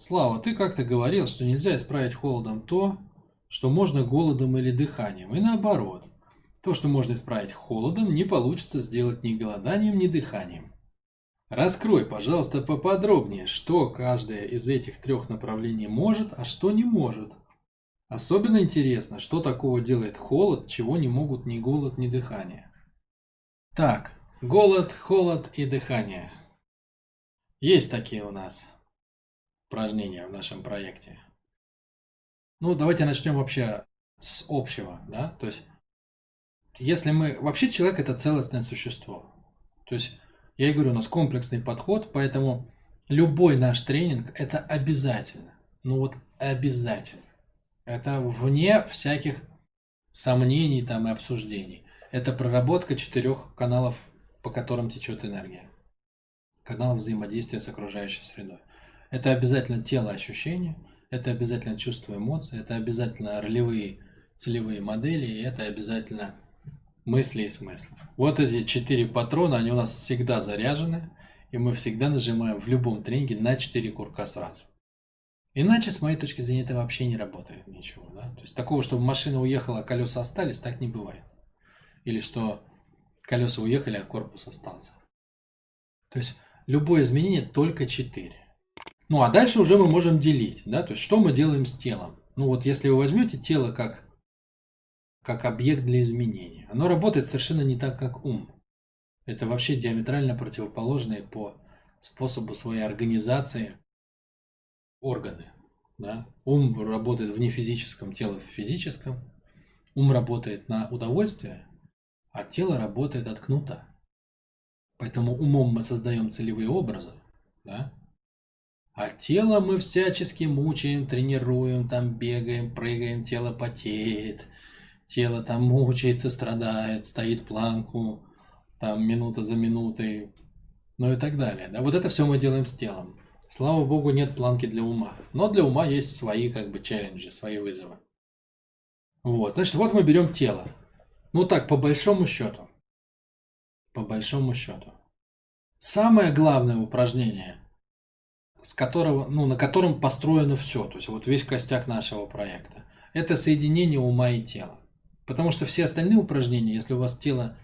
Слава, ты как-то говорил, что нельзя исправить холодом то, что можно голодом или дыханием, и наоборот. То, что можно исправить холодом, не получится сделать ни голоданием, ни дыханием. Раскрой, пожалуйста, поподробнее, что каждое из этих трех направлений может, а что не может. Особенно интересно, что такого делает холод, чего не могут ни голод, ни дыхание. Так, голод, холод и дыхание. Есть такие у нас упражнения в нашем проекте. Ну, давайте начнем вообще с общего, да, то есть, если мы, вообще человек это целостное существо, то есть, я и говорю, у нас комплексный подход, поэтому любой наш тренинг это обязательно, ну вот обязательно, это вне всяких сомнений там и обсуждений, это проработка четырех каналов, по которым течет энергия, каналов взаимодействия с окружающей средой. Это обязательно тело ощущения, это обязательно чувство эмоций, это обязательно ролевые целевые модели, и это обязательно мысли и смыслы. Вот эти четыре патрона, они у нас всегда заряжены, и мы всегда нажимаем в любом тренинге на 4 курка сразу. Иначе, с моей точки зрения, это вообще не работает ничего. Да? То есть такого, чтобы машина уехала, а колеса остались, так не бывает. Или что колеса уехали, а корпус остался. То есть любое изменение только 4. Ну, а дальше уже мы можем делить, да, то есть что мы делаем с телом. Ну, вот если вы возьмете тело как, как объект для изменения, оно работает совершенно не так, как ум. Это вообще диаметрально противоположные по способу своей организации органы. Да? Ум работает в нефизическом, тело в физическом. Ум работает на удовольствие, а тело работает от кнута. Поэтому умом мы создаем целевые образы, да? А тело мы всячески мучаем, тренируем, там бегаем, прыгаем, тело потеет. Тело там мучается, страдает, стоит планку, там минута за минутой, ну и так далее. Да? Вот это все мы делаем с телом. Слава богу, нет планки для ума. Но для ума есть свои как бы челленджи, свои вызовы. Вот, значит, вот мы берем тело. Ну так, по большому счету. По большому счету. Самое главное упражнение – с которого, ну, на котором построено все, то есть вот весь костяк нашего проекта. Это соединение ума и тела. Потому что все остальные упражнения, если у вас тело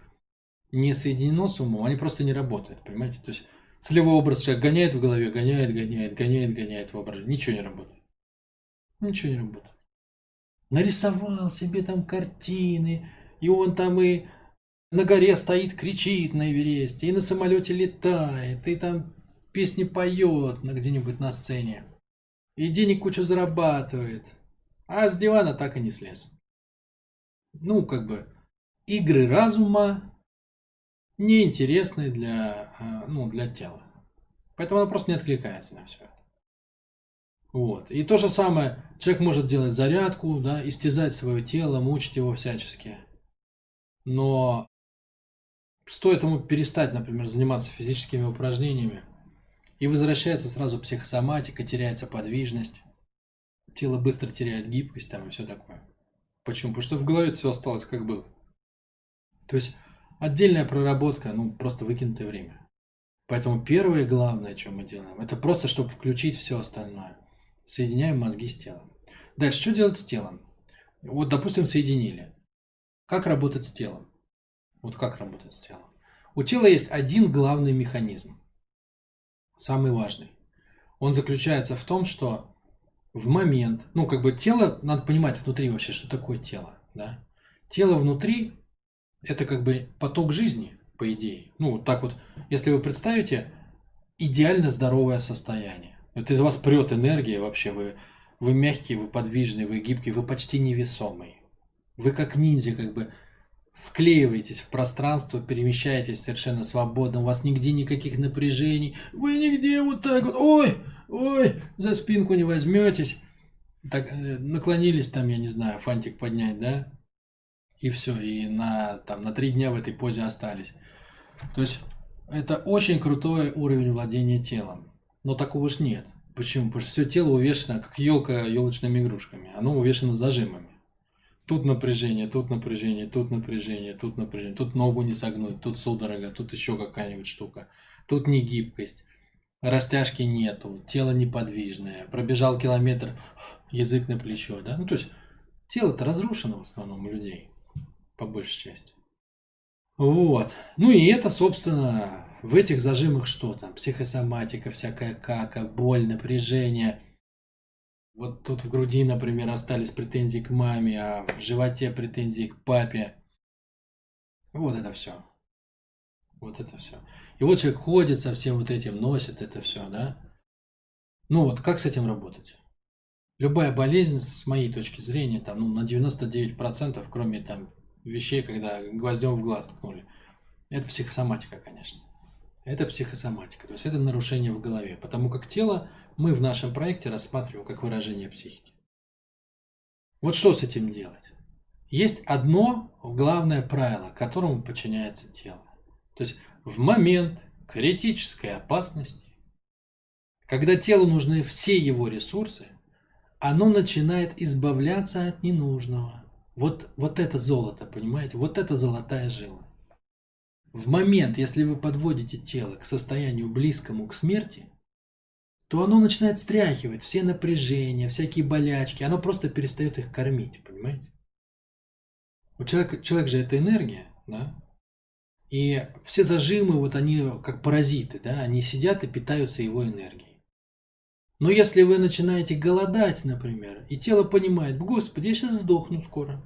не соединено с умом, они просто не работают, понимаете? То есть целевой образ человек гоняет в голове, гоняет, гоняет, гоняет, гоняет в образе, ничего не работает. Ничего не работает. Нарисовал себе там картины, и он там и на горе стоит, кричит на Эвересте, и на самолете летает, и там песни поет на где-нибудь на сцене. И денег кучу зарабатывает. А с дивана так и не слез. Ну, как бы, игры разума неинтересны для, а, ну, для тела. Поэтому она просто не откликается на все это. Вот. И то же самое, человек может делать зарядку, да, истязать свое тело, мучить его всячески. Но стоит ему перестать, например, заниматься физическими упражнениями, и возвращается сразу психосоматика, теряется подвижность. Тело быстро теряет гибкость там и все такое. Почему? Потому что в голове все осталось как было. То есть отдельная проработка, ну просто выкинутое время. Поэтому первое главное, что мы делаем, это просто, чтобы включить все остальное. Соединяем мозги с телом. Дальше, что делать с телом? Вот, допустим, соединили. Как работать с телом? Вот как работать с телом? У тела есть один главный механизм самый важный. Он заключается в том, что в момент, ну, как бы тело, надо понимать внутри вообще, что такое тело, да. Тело внутри – это как бы поток жизни, по идее. Ну, так вот, если вы представите идеально здоровое состояние. Это из вас прет энергия вообще, вы, вы мягкий, вы подвижный, вы гибкий, вы почти невесомый. Вы как ниндзя, как бы вклеиваетесь в пространство, перемещаетесь совершенно свободно, у вас нигде никаких напряжений, вы нигде вот так вот, ой, ой, за спинку не возьметесь, так, э, наклонились там, я не знаю, фантик поднять, да, и все, и на, там, на три дня в этой позе остались. То есть это очень крутой уровень владения телом, но такого ж нет. Почему? Потому что все тело увешано, как елка елочными игрушками, оно увешано зажимами. Тут напряжение, тут напряжение, тут напряжение, тут напряжение. Тут ногу не согнуть, тут судорога, тут еще какая-нибудь штука. Тут не гибкость. растяжки нету, тело неподвижное, пробежал километр, язык на плечо, да? Ну, то есть тело-то разрушено в основном у людей, по большей части. Вот. Ну и это, собственно, в этих зажимах что там? Психосоматика, всякая кака, боль, напряжение. Вот тут в груди, например, остались претензии к маме, а в животе претензии к папе. Вот это все. Вот это все. И вот человек ходит со всем вот этим, носит это все, да? Ну вот, как с этим работать? Любая болезнь, с моей точки зрения, там, ну, на 99%, кроме там вещей, когда гвоздем в глаз ткнули, это психосоматика, конечно. Это психосоматика, то есть это нарушение в голове, потому как тело мы в нашем проекте рассматриваем как выражение психики. Вот что с этим делать? Есть одно главное правило, которому подчиняется тело. То есть в момент критической опасности, когда телу нужны все его ресурсы, оно начинает избавляться от ненужного. Вот, вот это золото, понимаете? Вот это золотая жила. В момент, если вы подводите тело к состоянию близкому к смерти, то оно начинает стряхивать все напряжения, всякие болячки, оно просто перестает их кормить, понимаете? У человека, человек же это энергия, да? И все зажимы, вот они как паразиты, да, они сидят и питаются его энергией. Но если вы начинаете голодать, например, и тело понимает, господи, я сейчас сдохну скоро.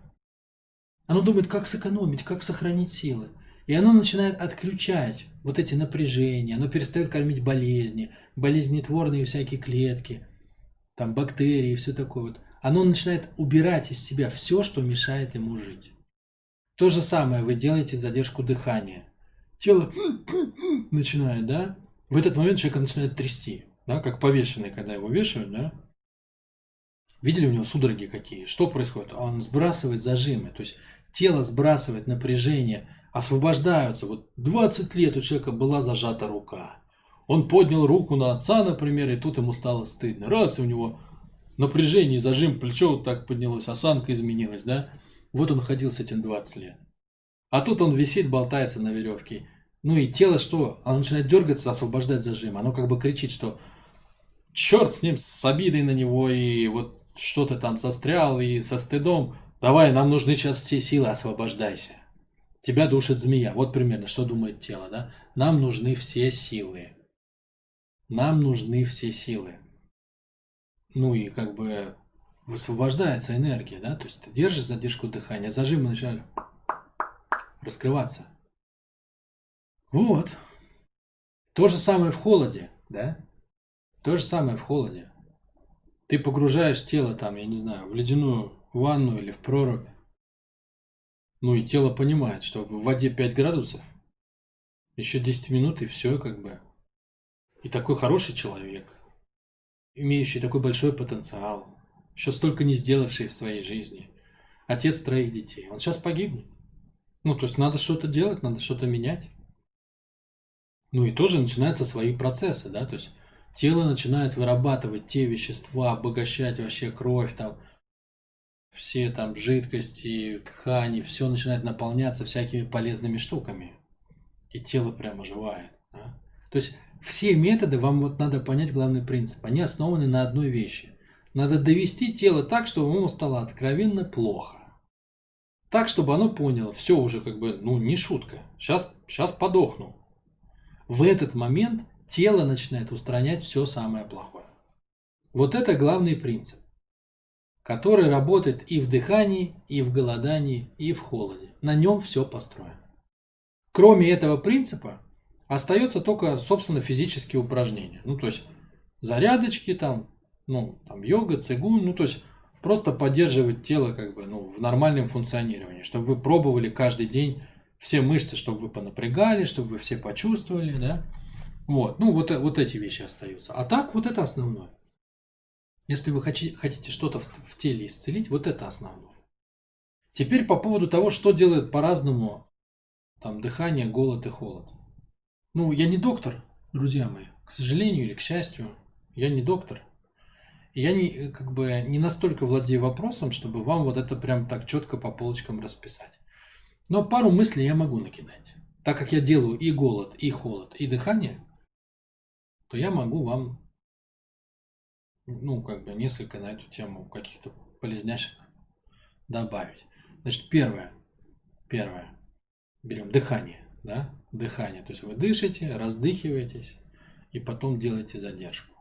Оно думает, как сэкономить, как сохранить силы. И оно начинает отключать вот эти напряжения, оно перестает кормить болезни, болезнетворные всякие клетки, там бактерии и все такое вот. Оно начинает убирать из себя все, что мешает ему жить. То же самое вы делаете задержку дыхания. Тело начинает, да? В этот момент человека начинает трясти, да, как повешенный, когда его вешают, да? Видели у него судороги какие? Что происходит? Он сбрасывает зажимы, то есть тело сбрасывает напряжение, освобождаются. Вот 20 лет у человека была зажата рука. Он поднял руку на отца, например, и тут ему стало стыдно. Раз, у него напряжение, зажим, плечо вот так поднялось, осанка изменилась, да? Вот он ходил с этим 20 лет. А тут он висит, болтается на веревке. Ну и тело что? Оно начинает дергаться, освобождать зажим. Оно как бы кричит, что черт с ним, с обидой на него, и вот что-то там застрял, и со стыдом. Давай, нам нужны сейчас все силы, освобождайся. Тебя душит змея. Вот примерно, что думает тело, да? Нам нужны все силы. Нам нужны все силы. Ну и как бы высвобождается энергия, да, то есть ты держишь задержку дыхания, зажимы начинают раскрываться. Вот. То же самое в холоде, да? То же самое в холоде. Ты погружаешь тело там, я не знаю, в ледяную ванну или в прорубь. Ну и тело понимает, что в воде 5 градусов, еще 10 минут и все как бы. И такой хороший человек, имеющий такой большой потенциал, еще столько не сделавший в своей жизни. Отец троих детей. Он сейчас погибнет. Ну, то есть надо что-то делать, надо что-то менять. Ну и тоже начинаются свои процессы, да, то есть тело начинает вырабатывать те вещества, обогащать вообще кровь, там, все там жидкости, ткани, все начинает наполняться всякими полезными штуками. И тело прямо оживает. Да? То есть все методы, вам вот надо понять главный принцип, они основаны на одной вещи. Надо довести тело так, чтобы ему стало откровенно плохо. Так, чтобы оно поняло, все уже как бы, ну не шутка, сейчас, сейчас подохну. В этот момент тело начинает устранять все самое плохое. Вот это главный принцип, который работает и в дыхании, и в голодании, и в холоде. На нем все построено. Кроме этого принципа, остается только, собственно, физические упражнения. Ну, то есть, зарядочки там, ну, там йога, цигун, ну, то есть просто поддерживать тело как бы, ну, в нормальном функционировании, чтобы вы пробовали каждый день все мышцы, чтобы вы понапрягали, чтобы вы все почувствовали, да. Вот, ну, вот, вот эти вещи остаются. А так, вот это основное. Если вы хотите что-то в, теле исцелить, вот это основное. Теперь по поводу того, что делает по-разному там дыхание, голод и холод. Ну, я не доктор, друзья мои, к сожалению или к счастью, я не доктор. Я не, как бы, не настолько владею вопросом, чтобы вам вот это прям так четко по полочкам расписать. Но пару мыслей я могу накидать. Так как я делаю и голод, и холод, и дыхание, то я могу вам, ну, как бы несколько на эту тему каких-то полезняшек добавить. Значит, первое, первое, берем дыхание, да, дыхание. То есть вы дышите, раздыхиваетесь и потом делаете задержку.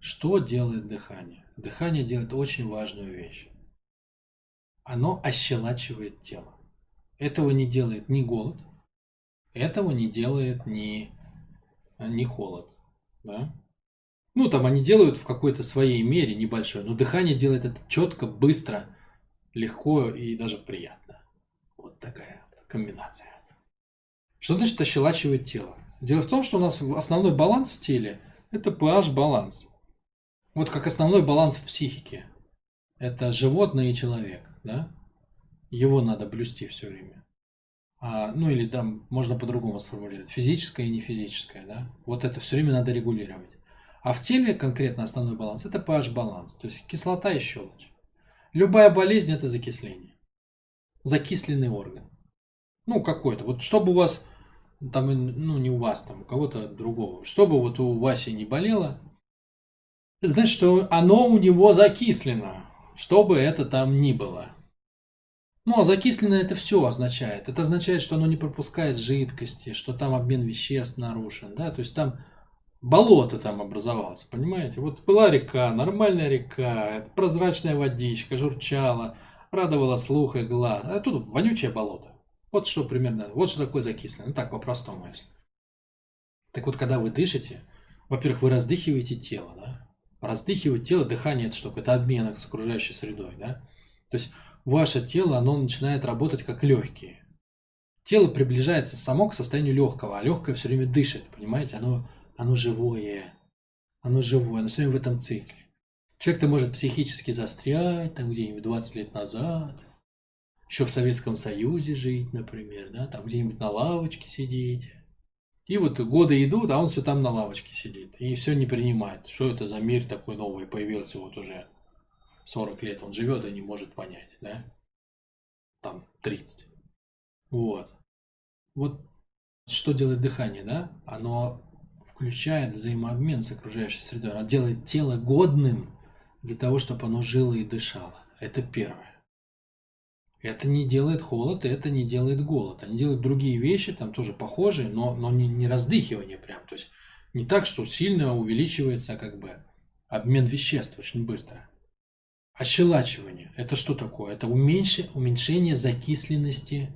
Что делает дыхание? Дыхание делает очень важную вещь. Оно ощелачивает тело. Этого не делает ни голод, этого не делает ни, ни холод. Да? Ну, там они делают в какой-то своей мере небольшой, но дыхание делает это четко, быстро, легко и даже приятно. Вот такая комбинация. Что значит ощелачивает тело? Дело в том, что у нас основной баланс в теле – это pH-баланс. Вот как основной баланс в психике. Это животное и человек, да? Его надо блюсти все время. А, ну или там можно по-другому сформулировать. Физическое и нефизическое, да? Вот это все время надо регулировать. А в теле конкретно основной баланс – это pH-баланс, то есть кислота и щелочь. Любая болезнь – это закисление. Закисленный орган. Ну, какой-то. Вот чтобы у вас, там, ну, не у вас, там, у кого-то другого, чтобы вот у Васи не болело, значит, что оно у него закислено, что бы это там ни было. Ну, а закислено это все означает. Это означает, что оно не пропускает жидкости, что там обмен веществ нарушен, да, то есть там болото там образовалось, понимаете? Вот была река, нормальная река, прозрачная водичка, журчала, радовала слух и глаз, а тут вонючее болото. Вот что примерно, вот что такое закисленное, ну так по-простому если. Так вот, когда вы дышите, во-первых, вы раздыхиваете тело, да? Раздыхивать тело, дыхание это что? Это обмен с окружающей средой, да? То есть ваше тело, оно начинает работать как легкие. Тело приближается само к состоянию легкого, а легкое все время дышит, понимаете? Оно оно живое. Оно живое, оно все время в этом цикле. Человек-то может психически застрять, там где-нибудь 20 лет назад, еще в Советском Союзе жить, например, да, там где-нибудь на лавочке сидеть. И вот годы идут, а он все там на лавочке сидит. И все не принимает. Что это за мир такой новый появился вот уже 40 лет. Он живет и не может понять, да? Там 30. Вот. Вот что делает дыхание, да? Оно включает взаимообмен с окружающей средой. Она делает тело годным для того, чтобы оно жило и дышало. Это первое. Это не делает холод, это не делает голод. Они делают другие вещи, там тоже похожие, но, но не, не раздыхивание прям. То есть не так, что сильно увеличивается как бы обмен веществ очень быстро. Ощелачивание. Это что такое? Это уменьшение, уменьшение закисленности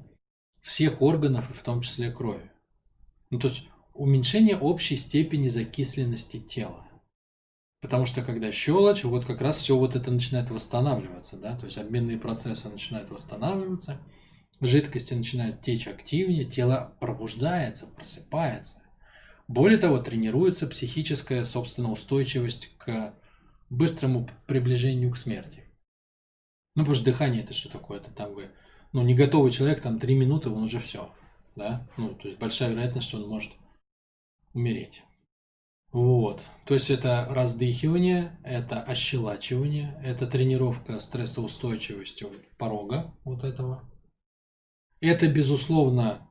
всех органов, и в том числе крови. Ну, то есть уменьшение общей степени закисленности тела. Потому что когда щелочь, вот как раз все вот это начинает восстанавливаться, да, то есть обменные процессы начинают восстанавливаться, жидкости начинают течь активнее, тело пробуждается, просыпается. Более того, тренируется психическая, собственно, устойчивость к быстрому приближению к смерти. Ну, потому что дыхание это что такое? Это там вы, ну, не готовый человек, там три минуты, он уже все, да? Ну, то есть большая вероятность, что он может умереть. Вот. То есть это раздыхивание, это ощелачивание, это тренировка стрессоустойчивости порога вот этого. Это, безусловно,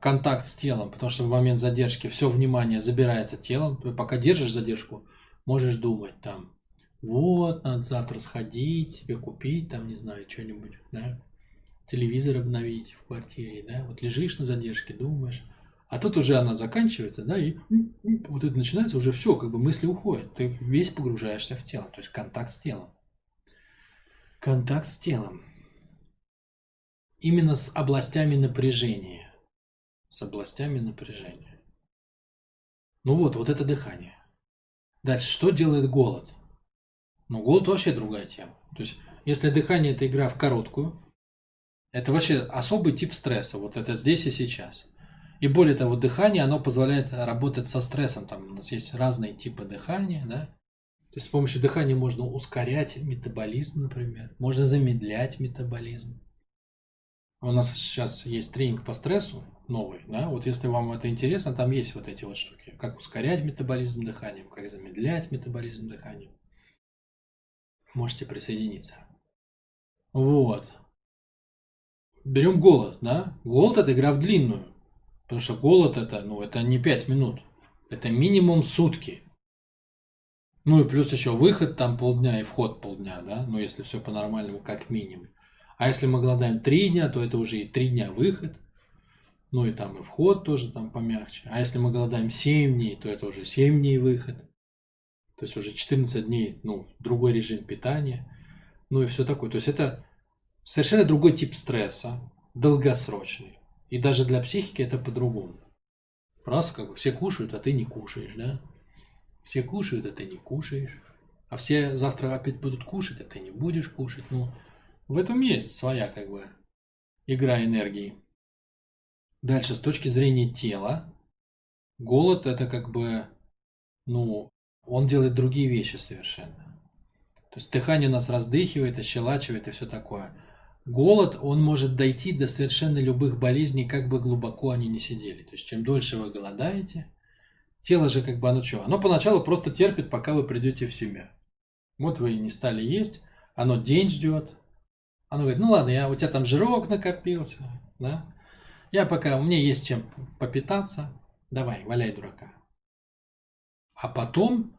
контакт с телом, потому что в момент задержки все внимание забирается телом. Ты пока держишь задержку, можешь думать там, вот, надо завтра сходить, себе купить, там, не знаю, что-нибудь, да, телевизор обновить в квартире, да, вот лежишь на задержке, думаешь, а тут уже она заканчивается, да, и вот это начинается уже все, как бы мысли уходят. Ты весь погружаешься в тело, то есть контакт с телом. Контакт с телом. Именно с областями напряжения. С областями напряжения. Ну вот, вот это дыхание. Дальше, что делает голод? Ну, голод вообще другая тема. То есть, если дыхание это игра в короткую, это вообще особый тип стресса. Вот это здесь и сейчас. И более того, дыхание, оно позволяет работать со стрессом. Там у нас есть разные типы дыхания, да. То есть с помощью дыхания можно ускорять метаболизм, например. Можно замедлять метаболизм. У нас сейчас есть тренинг по стрессу новый, да, вот если вам это интересно, там есть вот эти вот штуки, как ускорять метаболизм дыханием, как замедлять метаболизм дыханием. Можете присоединиться. Вот. Берем голод, да? Голод это игра в длинную. Потому что голод это, ну, это не 5 минут. Это минимум сутки. Ну и плюс еще выход там полдня и вход полдня, да? Ну если все по-нормальному, как минимум. А если мы голодаем три дня, то это уже и три дня выход. Ну и там и вход тоже там помягче. А если мы голодаем 7 дней, то это уже 7 дней выход. То есть уже 14 дней, ну, другой режим питания. Ну и все такое. То есть это совершенно другой тип стресса, долгосрочный. И даже для психики это по-другому. Раз как бы все кушают, а ты не кушаешь, да? Все кушают, а ты не кушаешь. А все завтра опять будут кушать, а ты не будешь кушать. Ну, в этом есть своя как бы игра энергии. Дальше, с точки зрения тела, голод это как бы, ну, он делает другие вещи совершенно. То есть дыхание нас раздыхивает, ощелачивает и все такое. Голод, он может дойти до совершенно любых болезней, как бы глубоко они не сидели. То есть чем дольше вы голодаете, тело же как бы оно что? Оно поначалу просто терпит, пока вы придете в себя. Вот вы не стали есть, оно день ждет. Оно говорит, ну ладно, я, у тебя там жирок накопился, да? Я пока, у меня есть чем попитаться, давай, валяй дурака. А потом,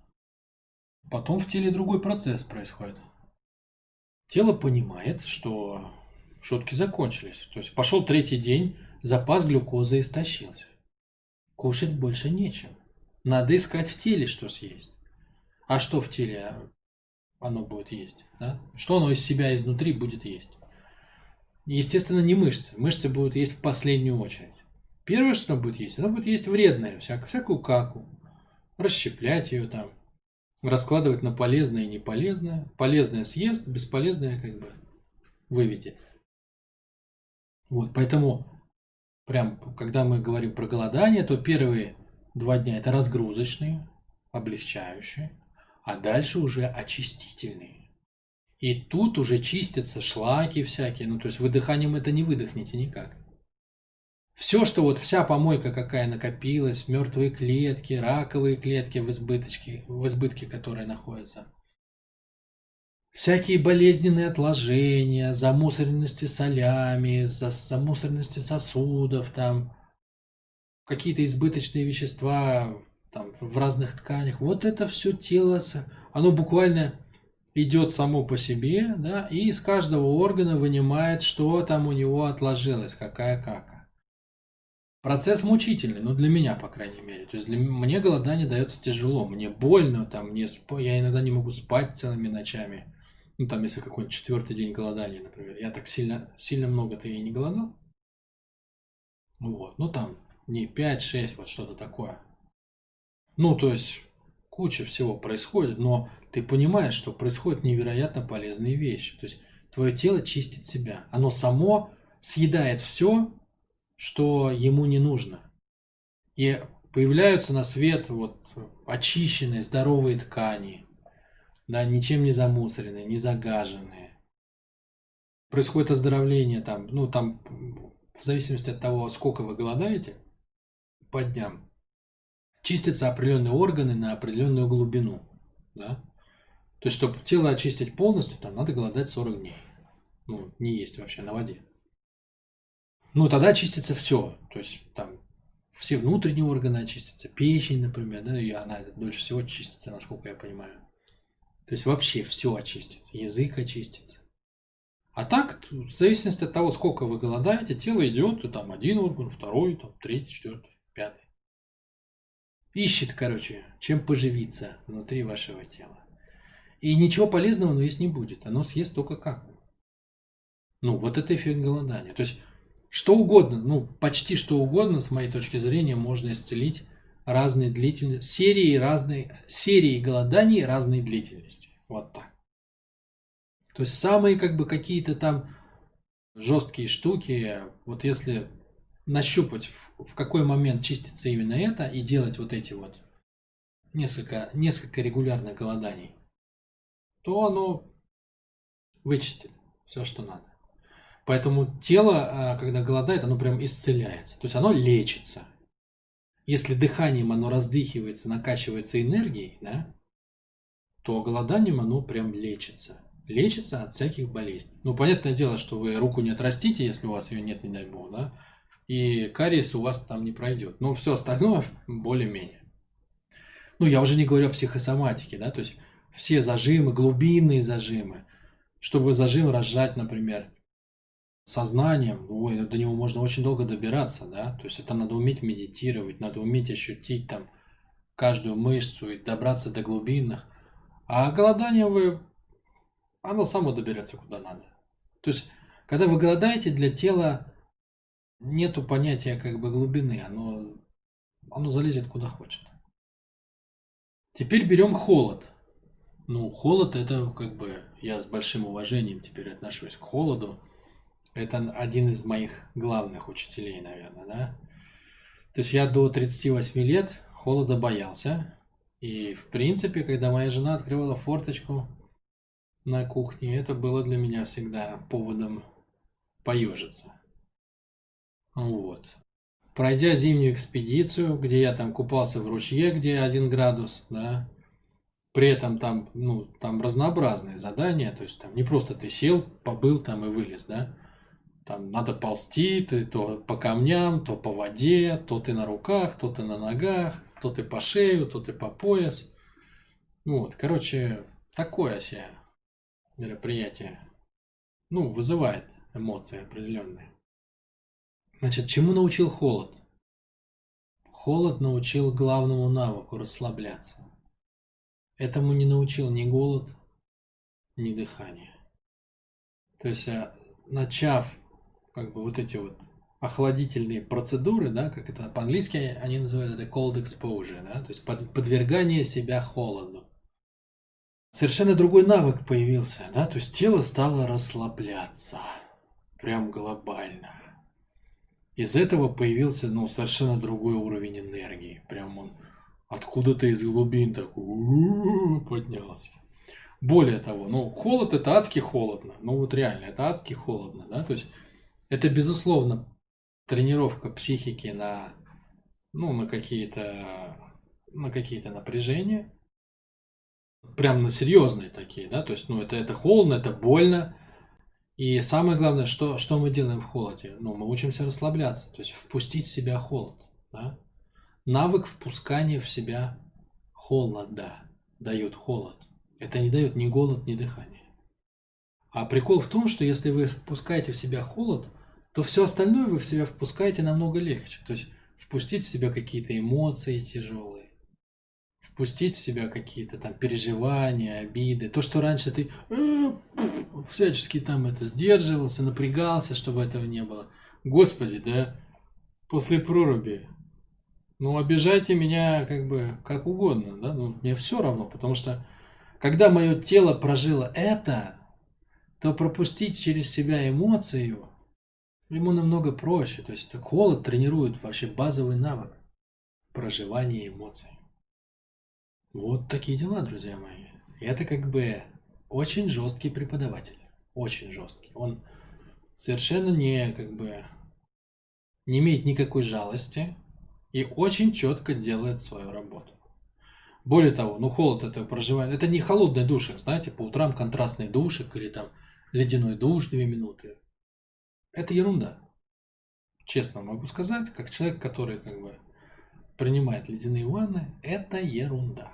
потом в теле другой процесс происходит. Тело понимает, что шутки закончились. То есть пошел третий день, запас глюкозы истощился. Кушать больше нечем. Надо искать в теле, что съесть. А что в теле оно будет есть? Да? Что оно из себя изнутри будет есть? Естественно, не мышцы. Мышцы будут есть в последнюю очередь. Первое, что оно будет есть, оно будет есть вредное, всякую, всякую каку. Расщеплять ее там, раскладывать на полезное и неполезное. Полезное съест, бесполезное как бы выведет. Вот, поэтому прям, когда мы говорим про голодание, то первые два дня это разгрузочные, облегчающие, а дальше уже очистительные. И тут уже чистятся шлаки всякие. Ну, то есть вы дыханием это не выдохнете никак. Все, что вот вся помойка какая накопилась, мертвые клетки, раковые клетки в избыточке, в избытке, которые находятся. Всякие болезненные отложения, замусоренности солями, замусоренности сосудов, там, какие-то избыточные вещества там, в разных тканях. Вот это все тело, оно буквально идет само по себе, да, и из каждого органа вынимает, что там у него отложилось, какая кака. Процесс мучительный, ну для меня, по крайней мере. То есть для мне голодание дается тяжело, мне больно, там, мне сп... я иногда не могу спать целыми ночами. Ну там, если какой-нибудь четвертый день голодания, например. Я так сильно, сильно много-то и не голодал. Вот, ну там, не 5-6, вот что-то такое. Ну, то есть, куча всего происходит, но ты понимаешь, что происходят невероятно полезные вещи. То есть твое тело чистит себя. Оно само съедает все, что ему не нужно. И появляются на свет вот очищенные, здоровые ткани, да, ничем не замусоренные, не загаженные. Происходит оздоровление там, ну там, в зависимости от того, сколько вы голодаете по дням, чистятся определенные органы на определенную глубину, да. То есть, чтобы тело очистить полностью, там надо голодать 40 дней. Ну, не есть вообще на воде. Ну, тогда очистится все. То есть, там все внутренние органы очистятся, печень, например, да, и она дольше всего очистится, насколько я понимаю. То есть вообще все очистится, язык очистится. А так, в зависимости от того, сколько вы голодаете, тело идет, и там один орган, второй, там, третий, четвертый, пятый. Ищет, короче, чем поживиться внутри вашего тела. И ничего полезного оно есть не будет. Оно съест только как. Ну, вот это эффект голодания. То есть, что угодно, ну, почти что угодно, с моей точки зрения, можно исцелить разные длительности, серии разной, серии голоданий разной длительности. Вот так. То есть, самые как бы какие-то там жесткие штуки, вот если нащупать, в, в какой момент чистится именно это, и делать вот эти вот несколько, несколько регулярных голоданий, то оно вычистит все, что надо. Поэтому тело, а, когда голодает, оно прям исцеляется. То есть оно лечится. Если дыханием оно раздыхивается, накачивается энергией, да, то голоданием оно прям лечится. Лечится от всяких болезней. Ну, понятное дело, что вы руку не отрастите, если у вас ее нет, не дай бог, да, и кариес у вас там не пройдет. Но все остальное более-менее. Ну, я уже не говорю о психосоматике, да, то есть все зажимы, глубинные зажимы. Чтобы зажим разжать, например, сознанием, ой, до него можно очень долго добираться, да, то есть это надо уметь медитировать, надо уметь ощутить там каждую мышцу и добраться до глубинных. А голодание вы, оно само доберется куда надо. То есть, когда вы голодаете, для тела нету понятия как бы глубины, оно, оно залезет куда хочет. Теперь берем холод. Ну, холод это как бы, я с большим уважением теперь отношусь к холоду. Это один из моих главных учителей, наверное, да. То есть я до 38 лет холода боялся. И, в принципе, когда моя жена открывала форточку на кухне, это было для меня всегда поводом поежиться. Вот. Пройдя зимнюю экспедицию, где я там купался в ручье, где один градус, да, при этом там, ну, там разнообразные задания, то есть там не просто ты сел, побыл там и вылез, да, там надо ползти, ты то по камням, то по воде, то ты на руках, то ты на ногах, то ты по шею, то ты по пояс. Вот, короче, такое себе мероприятие. Ну, вызывает эмоции определенные. Значит, чему научил холод? Холод научил главному навыку расслабляться. Этому не научил ни голод, ни дыхание. То есть, э, начав как бы вот эти вот охладительные процедуры, да, как это по-английски они называют это cold exposure, да, то есть под, подвергание себя холоду. Совершенно другой навык появился, да, то есть тело стало расслабляться, прям глобально. Из этого появился, ну, совершенно другой уровень энергии, прям он откуда-то из глубин такой поднялся. Более того, ну, холод это адски холодно, ну вот реально, это адски холодно, да, то есть это, безусловно, тренировка психики на, ну, на какие-то на какие-то напряжения, прям на серьезные такие, да, то есть, ну, это, это холодно, это больно, и самое главное, что, что мы делаем в холоде? Ну, мы учимся расслабляться, то есть впустить в себя холод, да? Навык впускания в себя холода дает холод. Это не дает ни голод, ни дыхание. А прикол в том, что если вы впускаете в себя холод, то все остальное вы в себя впускаете намного легче. То есть впустить в себя какие-то эмоции тяжелые, впустить в себя какие-то там переживания, обиды. То, что раньше ты э, всячески там это сдерживался, напрягался, чтобы этого не было. Господи, да, после проруби. Ну, обижайте меня как бы как угодно, да, ну, мне все равно, потому что когда мое тело прожило это, то пропустить через себя эмоцию ему намного проще. То есть холод тренирует вообще базовый навык проживания эмоций. Вот такие дела, друзья мои. Это как бы очень жесткий преподаватель. Очень жесткий. Он совершенно не как бы не имеет никакой жалости и очень четко делает свою работу. Более того, ну холод это проживает. Это не холодный душик, знаете, по утрам контрастный душик или там ледяной душ 2 минуты. Это ерунда. Честно могу сказать, как человек, который как бы принимает ледяные ванны, это ерунда.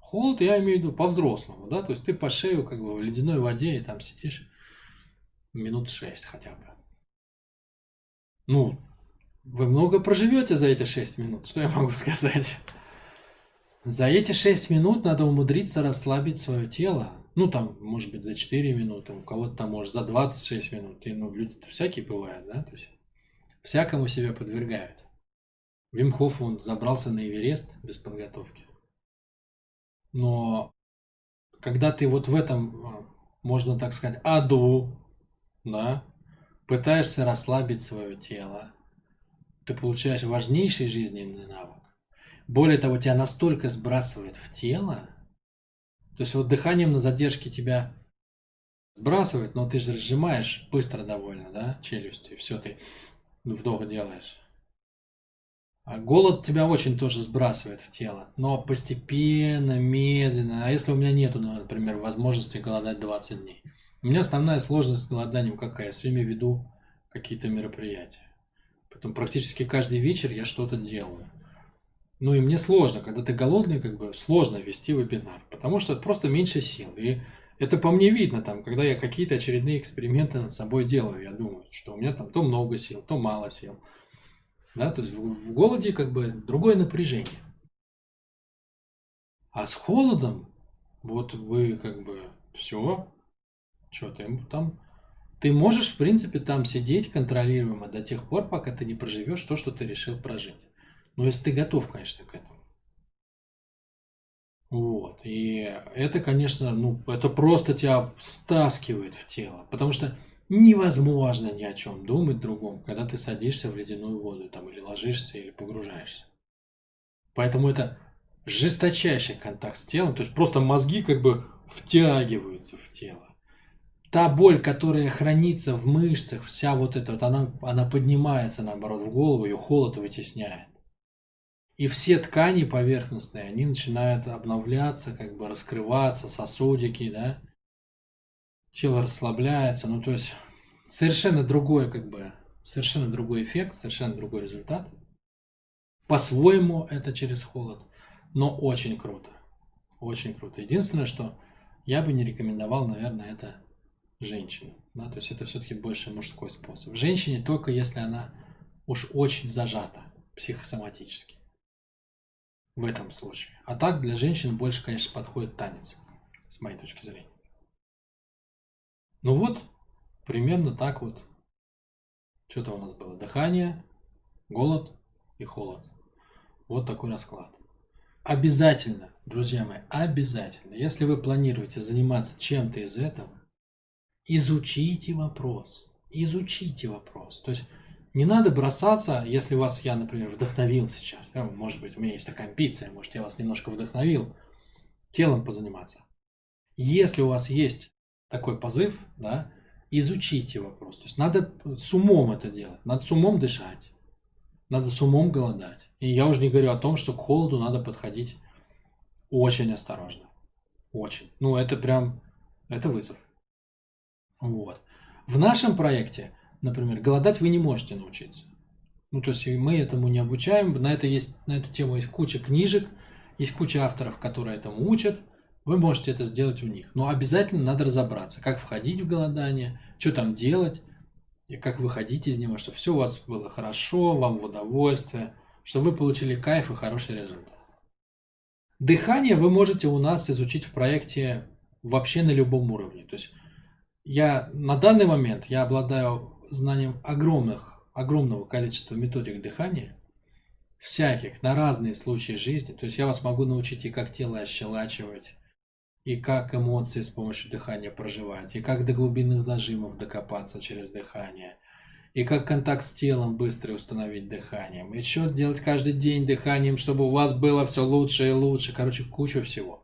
Холод я имею в виду по-взрослому, да, то есть ты по шею как бы в ледяной воде и там сидишь минут шесть хотя бы. Ну, вы много проживете за эти шесть минут, что я могу сказать? За эти шесть минут надо умудриться расслабить свое тело, ну, там, может быть, за 4 минуты, у кого-то там, может, за 26 минут. И, ну, люди-то всякие бывают, да? То есть, всякому себя подвергают. Вимхоф, он забрался на Эверест без подготовки. Но когда ты вот в этом, а, можно так сказать, аду, да, пытаешься расслабить свое тело, ты получаешь важнейший жизненный навык. Более того, тебя настолько сбрасывает в тело, то есть вот дыханием на задержке тебя сбрасывает, но ты же сжимаешь быстро довольно, да, челюстью, все, ты вдох делаешь. А голод тебя очень тоже сбрасывает в тело, но постепенно, медленно. А если у меня нету, ну, например, возможности голодать 20 дней? У меня основная сложность с голоданием какая? Я все время веду какие-то мероприятия. Потом практически каждый вечер я что-то делаю. Ну и мне сложно, когда ты голодный, как бы сложно вести вебинар, потому что просто меньше сил. И это по мне видно, там, когда я какие-то очередные эксперименты над собой делаю, я думаю, что у меня там то много сил, то мало сил. Да, то есть в, в голоде как бы другое напряжение. А с холодом, вот вы как бы все, что ты там, ты можешь в принципе там сидеть контролируемо до тех пор, пока ты не проживешь то, что ты решил прожить. Ну, если ты готов, конечно, к этому. Вот. И это, конечно, ну, это просто тебя стаскивает в тело. Потому что невозможно ни о чем думать другом, когда ты садишься в ледяную воду, там, или ложишься, или погружаешься. Поэтому это жесточайший контакт с телом, то есть просто мозги как бы втягиваются в тело. Та боль, которая хранится в мышцах, вся вот эта вот, она, она поднимается наоборот в голову, ее холод вытесняет. И все ткани поверхностные, они начинают обновляться, как бы раскрываться, сосудики, да. Тело расслабляется, ну то есть совершенно другой, как бы, совершенно другой эффект, совершенно другой результат. По-своему это через холод, но очень круто. Очень круто. Единственное, что я бы не рекомендовал, наверное, это женщине. Да? То есть это все-таки больше мужской способ. Женщине только если она уж очень зажата психосоматически в этом случае. А так для женщин больше, конечно, подходит танец, с моей точки зрения. Ну вот, примерно так вот. Что-то у нас было. Дыхание, голод и холод. Вот такой расклад. Обязательно, друзья мои, обязательно, если вы планируете заниматься чем-то из этого, изучите вопрос. Изучите вопрос. То есть не надо бросаться, если вас я, например, вдохновил сейчас. Может быть, у меня есть такая амбиция, может, я вас немножко вдохновил телом позаниматься. Если у вас есть такой позыв, да, изучите вопрос. То есть надо с умом это делать, надо с умом дышать, надо с умом голодать. И я уже не говорю о том, что к холоду надо подходить очень осторожно. Очень. Ну, это прям, это вызов. Вот. В нашем проекте например, голодать вы не можете научиться. Ну, то есть мы этому не обучаем, на, это есть, на эту тему есть куча книжек, есть куча авторов, которые этому учат, вы можете это сделать у них. Но обязательно надо разобраться, как входить в голодание, что там делать, и как выходить из него, чтобы все у вас было хорошо, вам в удовольствие, чтобы вы получили кайф и хороший результат. Дыхание вы можете у нас изучить в проекте вообще на любом уровне. То есть я на данный момент я обладаю знанием огромных, огромного количества методик дыхания, всяких, на разные случаи жизни. То есть я вас могу научить и как тело ощелачивать, и как эмоции с помощью дыхания проживать, и как до глубинных зажимов докопаться через дыхание, и как контакт с телом быстро установить дыханием, и что делать каждый день дыханием, чтобы у вас было все лучше и лучше. Короче, куча всего.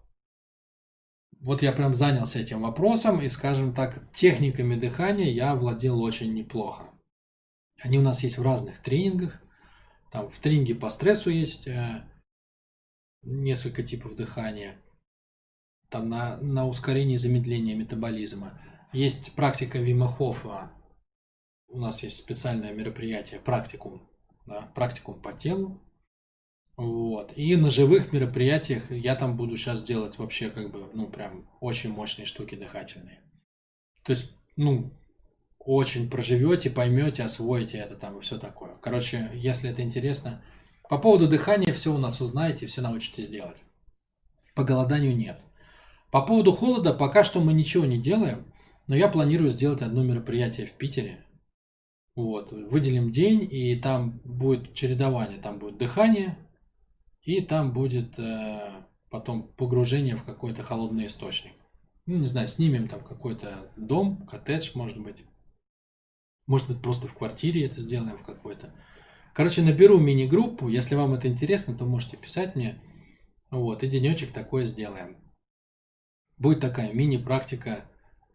Вот я прям занялся этим вопросом, и, скажем так, техниками дыхания я владел очень неплохо. Они у нас есть в разных тренингах. Там в тренинге по стрессу есть э, несколько типов дыхания. Там на, на ускорение замедления метаболизма. Есть практика Вима Хофа. У нас есть специальное мероприятие, практикум. Да, практикум по телу. Вот. И на живых мероприятиях я там буду сейчас делать вообще как бы, ну, прям очень мощные штуки дыхательные. То есть, ну, очень проживете, поймете, освоите это там и все такое. Короче, если это интересно, по поводу дыхания все у нас узнаете, все научитесь делать. По голоданию нет. По поводу холода пока что мы ничего не делаем, но я планирую сделать одно мероприятие в Питере. Вот, выделим день, и там будет чередование, там будет дыхание, и там будет э, потом погружение в какой-то холодный источник. Ну, не знаю, снимем там какой-то дом, коттедж, может быть. Может быть, просто в квартире это сделаем в какой-то. Короче, наберу мини-группу. Если вам это интересно, то можете писать мне. Вот, и денечек такое сделаем. Будет такая мини-практика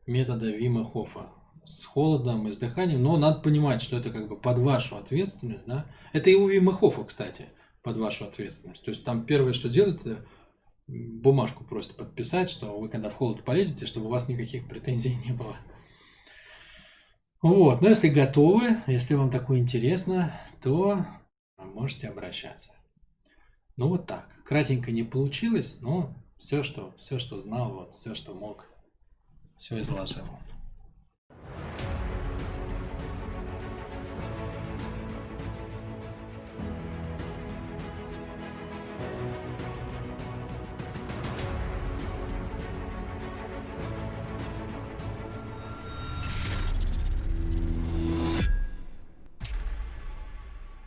метода Вима Хофа с холодом и с дыханием. Но надо понимать, что это как бы под вашу ответственность. Да? Это и у Вима Хофа, кстати под вашу ответственность. То есть там первое, что делать, это бумажку просто подписать, что вы когда в холод полезете, чтобы у вас никаких претензий не было. Вот, но если готовы, если вам такое интересно, то можете обращаться. Ну вот так. Кратенько не получилось, но все, что, все, что знал, вот, все, что мог, все изложил.